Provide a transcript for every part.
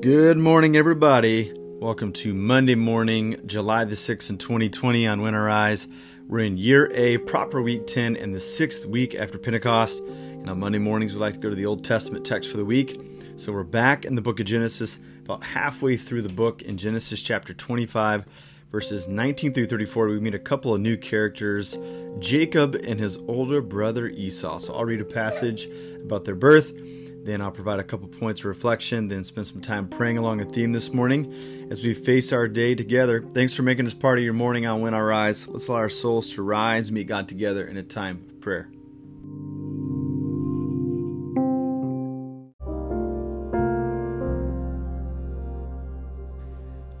Good morning, everybody. Welcome to Monday morning, July the 6th, in 2020 on I Rise. We're in year A, proper week 10, and the sixth week after Pentecost. And on Monday mornings, we like to go to the Old Testament text for the week. So we're back in the book of Genesis, about halfway through the book in Genesis chapter 25, verses 19 through 34. We meet a couple of new characters, Jacob and his older brother Esau. So I'll read a passage about their birth then I'll provide a couple points of reflection, then spend some time praying along a theme this morning as we face our day together. Thanks for making this part of your morning on When I Rise. Let's allow our souls to rise, meet God together in a time of prayer.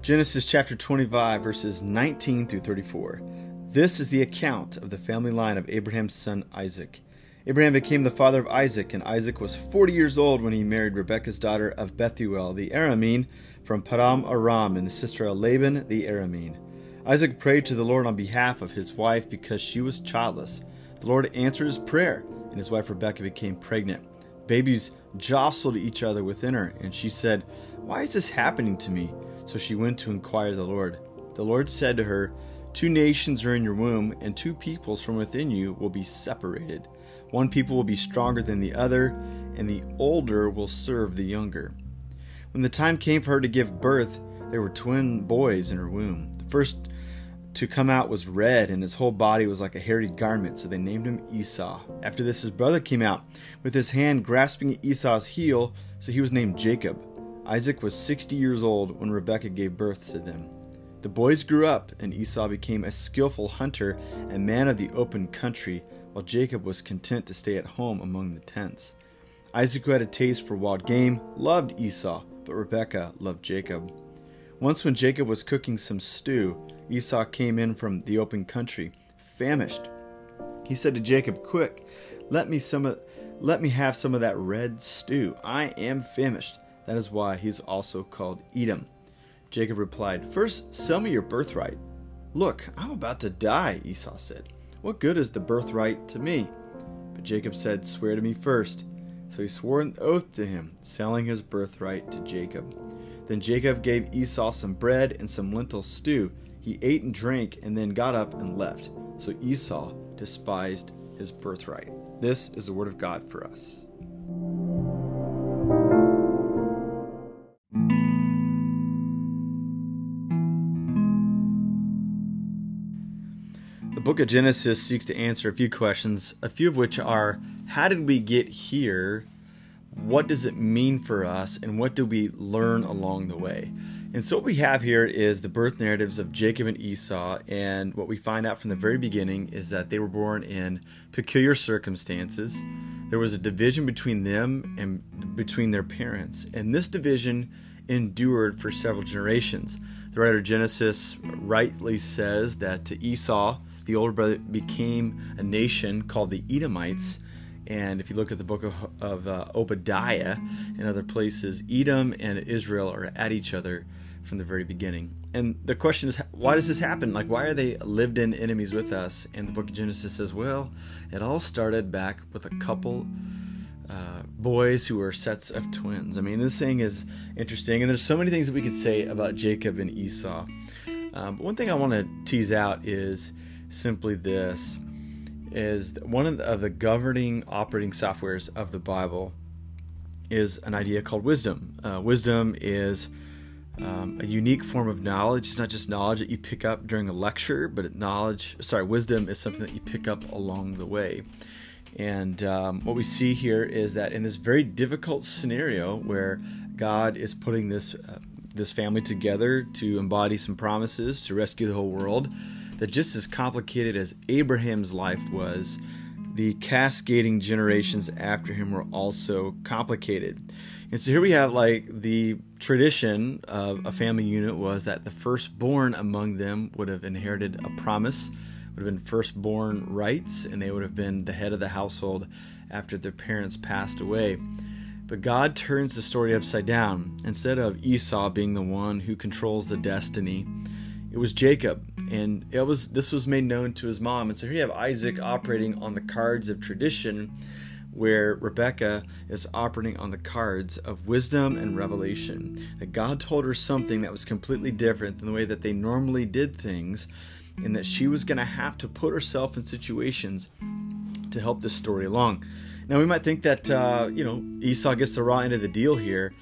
Genesis chapter 25, verses 19 through 34. This is the account of the family line of Abraham's son Isaac. Abraham became the father of Isaac, and Isaac was 40 years old when he married Rebekah's daughter of Bethuel the Aramean from Paddan Aram, and the sister of Laban the Aramean. Isaac prayed to the Lord on behalf of his wife because she was childless. The Lord answered his prayer, and his wife Rebekah became pregnant. Babies jostled each other within her, and she said, Why is this happening to me? So she went to inquire the Lord. The Lord said to her, Two nations are in your womb, and two peoples from within you will be separated. One people will be stronger than the other, and the older will serve the younger. When the time came for her to give birth, there were twin boys in her womb. The first to come out was red, and his whole body was like a hairy garment, so they named him Esau. After this, his brother came out, with his hand grasping Esau's heel, so he was named Jacob. Isaac was sixty years old when Rebekah gave birth to them. The boys grew up, and Esau became a skillful hunter and man of the open country while Jacob was content to stay at home among the tents. Isaac, who had a taste for wild game, loved Esau, but Rebekah loved Jacob. Once, when Jacob was cooking some stew, Esau came in from the open country, famished. He said to Jacob, "Quick, let me some of, let me have some of that red stew. I am famished." That is why he's also called Edom. Jacob replied, First, sell me your birthright. Look, I'm about to die, Esau said. What good is the birthright to me? But Jacob said, Swear to me first. So he swore an oath to him, selling his birthright to Jacob. Then Jacob gave Esau some bread and some lentil stew. He ate and drank, and then got up and left. So Esau despised his birthright. This is the word of God for us. Book of Genesis seeks to answer a few questions, a few of which are how did we get here? What does it mean for us? And what do we learn along the way? And so, what we have here is the birth narratives of Jacob and Esau. And what we find out from the very beginning is that they were born in peculiar circumstances. There was a division between them and between their parents. And this division endured for several generations. The writer of Genesis rightly says that to Esau, the older brother became a nation called the Edomites. And if you look at the book of, of uh, Obadiah and other places, Edom and Israel are at each other from the very beginning. And the question is, why does this happen? Like, why are they lived in enemies with us? And the book of Genesis says, well, it all started back with a couple uh, boys who were sets of twins. I mean, this thing is interesting, and there's so many things that we could say about Jacob and Esau. Um, but one thing I want to tease out is simply this is one of the, of the governing operating softwares of the Bible is an idea called wisdom. Uh, wisdom is um, a unique form of knowledge. It's not just knowledge that you pick up during a lecture, but knowledge, sorry, wisdom is something that you pick up along the way. And um, what we see here is that in this very difficult scenario where God is putting this uh, this family together to embody some promises to rescue the whole world, that just as complicated as Abraham's life was, the cascading generations after him were also complicated. And so here we have like the tradition of a family unit was that the firstborn among them would have inherited a promise, would have been firstborn rights, and they would have been the head of the household after their parents passed away. But God turns the story upside down. Instead of Esau being the one who controls the destiny, it was Jacob, and it was this was made known to his mom. And so here you have Isaac operating on the cards of tradition, where Rebecca is operating on the cards of wisdom and revelation. That God told her something that was completely different than the way that they normally did things, and that she was going to have to put herself in situations to help this story along. Now, we might think that, uh, you know, Esau gets the raw end of the deal here,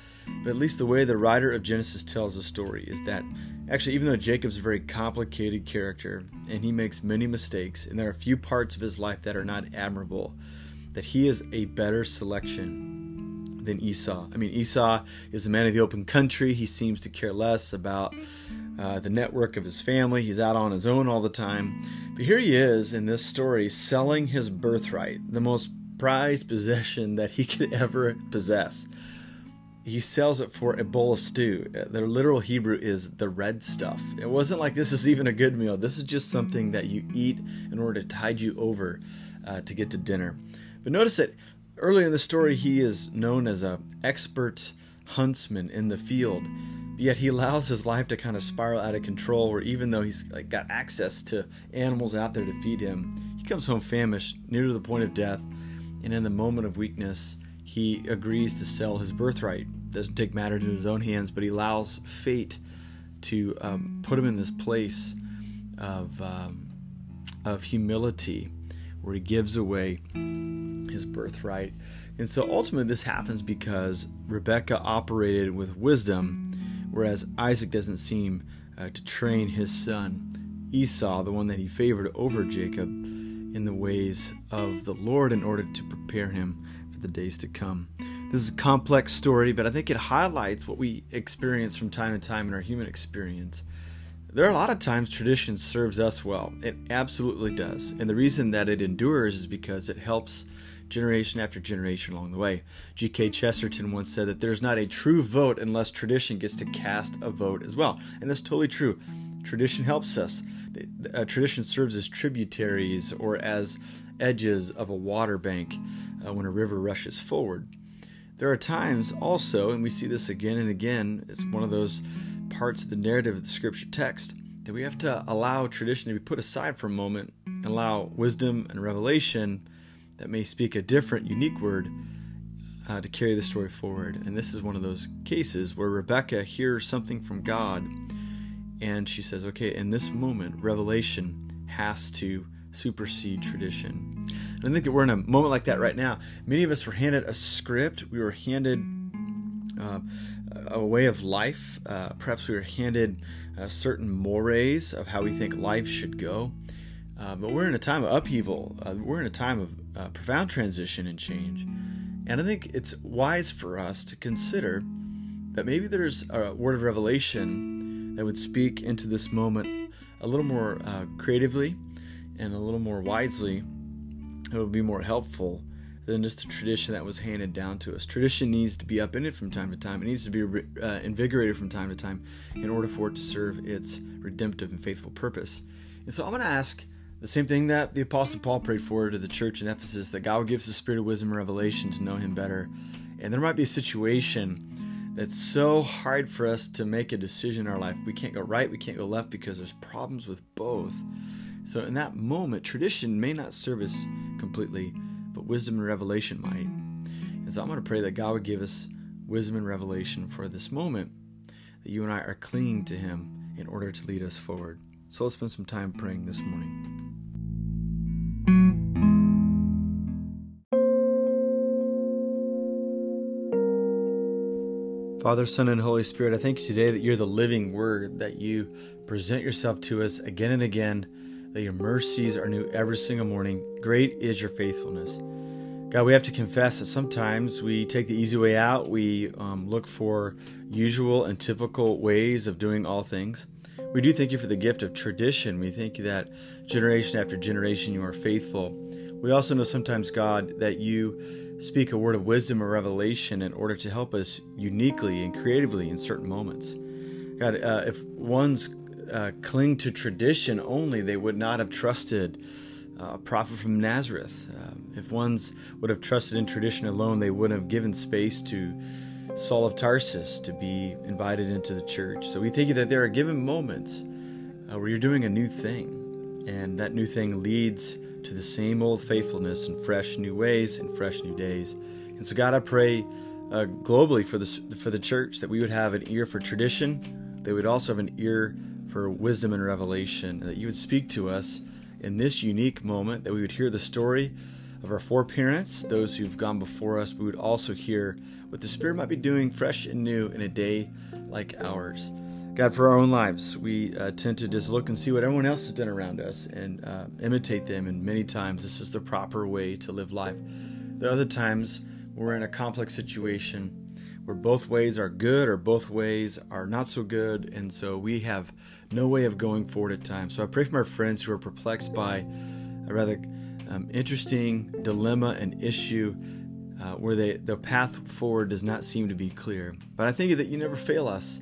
but at least the way the writer of Genesis tells the story is that actually, even though Jacob's a very complicated character and he makes many mistakes, and there are a few parts of his life that are not admirable, that he is a better selection than Esau. I mean, Esau is a man of the open country. He seems to care less about uh, the network of his family. He's out on his own all the time. But here he is in this story selling his birthright, the most prized possession that he could ever possess. He sells it for a bowl of stew. The literal Hebrew is the red stuff. It wasn't like this is even a good meal. This is just something that you eat in order to tide you over uh, to get to dinner. But notice that early in the story, he is known as an expert huntsman in the field. Yet he allows his life to kind of spiral out of control, where even though he's like got access to animals out there to feed him, he comes home famished, near to the point of death, and in the moment of weakness, he agrees to sell his birthright. Doesn't take matters in his own hands, but he allows fate to um, put him in this place of um, of humility, where he gives away his birthright. And so ultimately, this happens because Rebecca operated with wisdom, whereas Isaac doesn't seem uh, to train his son Esau, the one that he favored over Jacob, in the ways of the Lord in order to prepare him for the days to come. This is a complex story, but I think it highlights what we experience from time to time in our human experience. There are a lot of times tradition serves us well. It absolutely does. And the reason that it endures is because it helps generation after generation along the way. G.K. Chesterton once said that there's not a true vote unless tradition gets to cast a vote as well. And that's totally true. Tradition helps us. Uh, tradition serves as tributaries or as edges of a water bank uh, when a river rushes forward. There are times also, and we see this again and again, it's one of those parts of the narrative of the scripture text that we have to allow tradition to be put aside for a moment, allow wisdom and revelation that may speak a different, unique word uh, to carry the story forward. And this is one of those cases where Rebecca hears something from God and she says, okay, in this moment, revelation has to supersede tradition. And I think that we're in a moment like that right now. Many of us were handed a script, we were handed uh, a way of life, uh, perhaps we were handed uh, certain mores of how we think life should go. Uh, but we're in a time of upheaval. Uh, we're in a time of profound transition and change. And I think it's wise for us to consider that maybe there's a word of revelation that would speak into this moment a little more creatively and a little more wisely. It would be more helpful than just a tradition that was handed down to us. Tradition needs to be upended from time to time. It needs to be uh, invigorated from time to time in order for it to serve its redemptive and faithful purpose. And so I'm going to ask the same thing that the Apostle Paul prayed for to the church in Ephesus that God would give us the spirit of wisdom and revelation to know Him better. And there might be a situation that's so hard for us to make a decision in our life. We can't go right, we can't go left because there's problems with both. So, in that moment, tradition may not serve us completely, but wisdom and revelation might. And so, I'm going to pray that God would give us wisdom and revelation for this moment, that you and I are clinging to Him in order to lead us forward. So, let's spend some time praying this morning. Father, Son, and Holy Spirit, I thank you today that you're the living word, that you present yourself to us again and again, that your mercies are new every single morning. Great is your faithfulness. God, we have to confess that sometimes we take the easy way out. We um, look for usual and typical ways of doing all things. We do thank you for the gift of tradition. We thank you that generation after generation you are faithful. We also know sometimes, God, that you speak a word of wisdom or revelation in order to help us uniquely and creatively in certain moments. God, uh, if ones uh, cling to tradition only, they would not have trusted uh, a prophet from Nazareth. Um, if ones would have trusted in tradition alone, they wouldn't have given space to Saul of Tarsus to be invited into the church. So we think that there are given moments uh, where you're doing a new thing, and that new thing leads to the same old faithfulness in fresh new ways and fresh new days. And so, God, I pray uh, globally for the for the church that we would have an ear for tradition, that we'd also have an ear for wisdom and revelation, and that you would speak to us in this unique moment, that we would hear the story of our foreparents, those who've gone before us, we would also hear what the Spirit might be doing fresh and new in a day like ours. God, for our own lives, we uh, tend to just look and see what everyone else has done around us and uh, imitate them, and many times this is the proper way to live life. There are other times we're in a complex situation where both ways are good or both ways are not so good, and so we have no way of going forward at times. So I pray for my friends who are perplexed by a rather um, interesting dilemma and issue uh, where they, the path forward does not seem to be clear. But I think that you never fail us,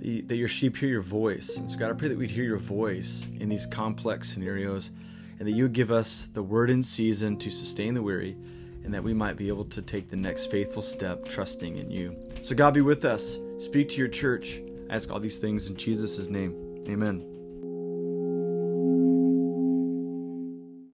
that your sheep hear your voice. And so, God, I pray that we'd hear your voice in these complex scenarios and that you would give us the word in season to sustain the weary and that we might be able to take the next faithful step, trusting in you. So, God, be with us. Speak to your church. I ask all these things in Jesus' name. Amen.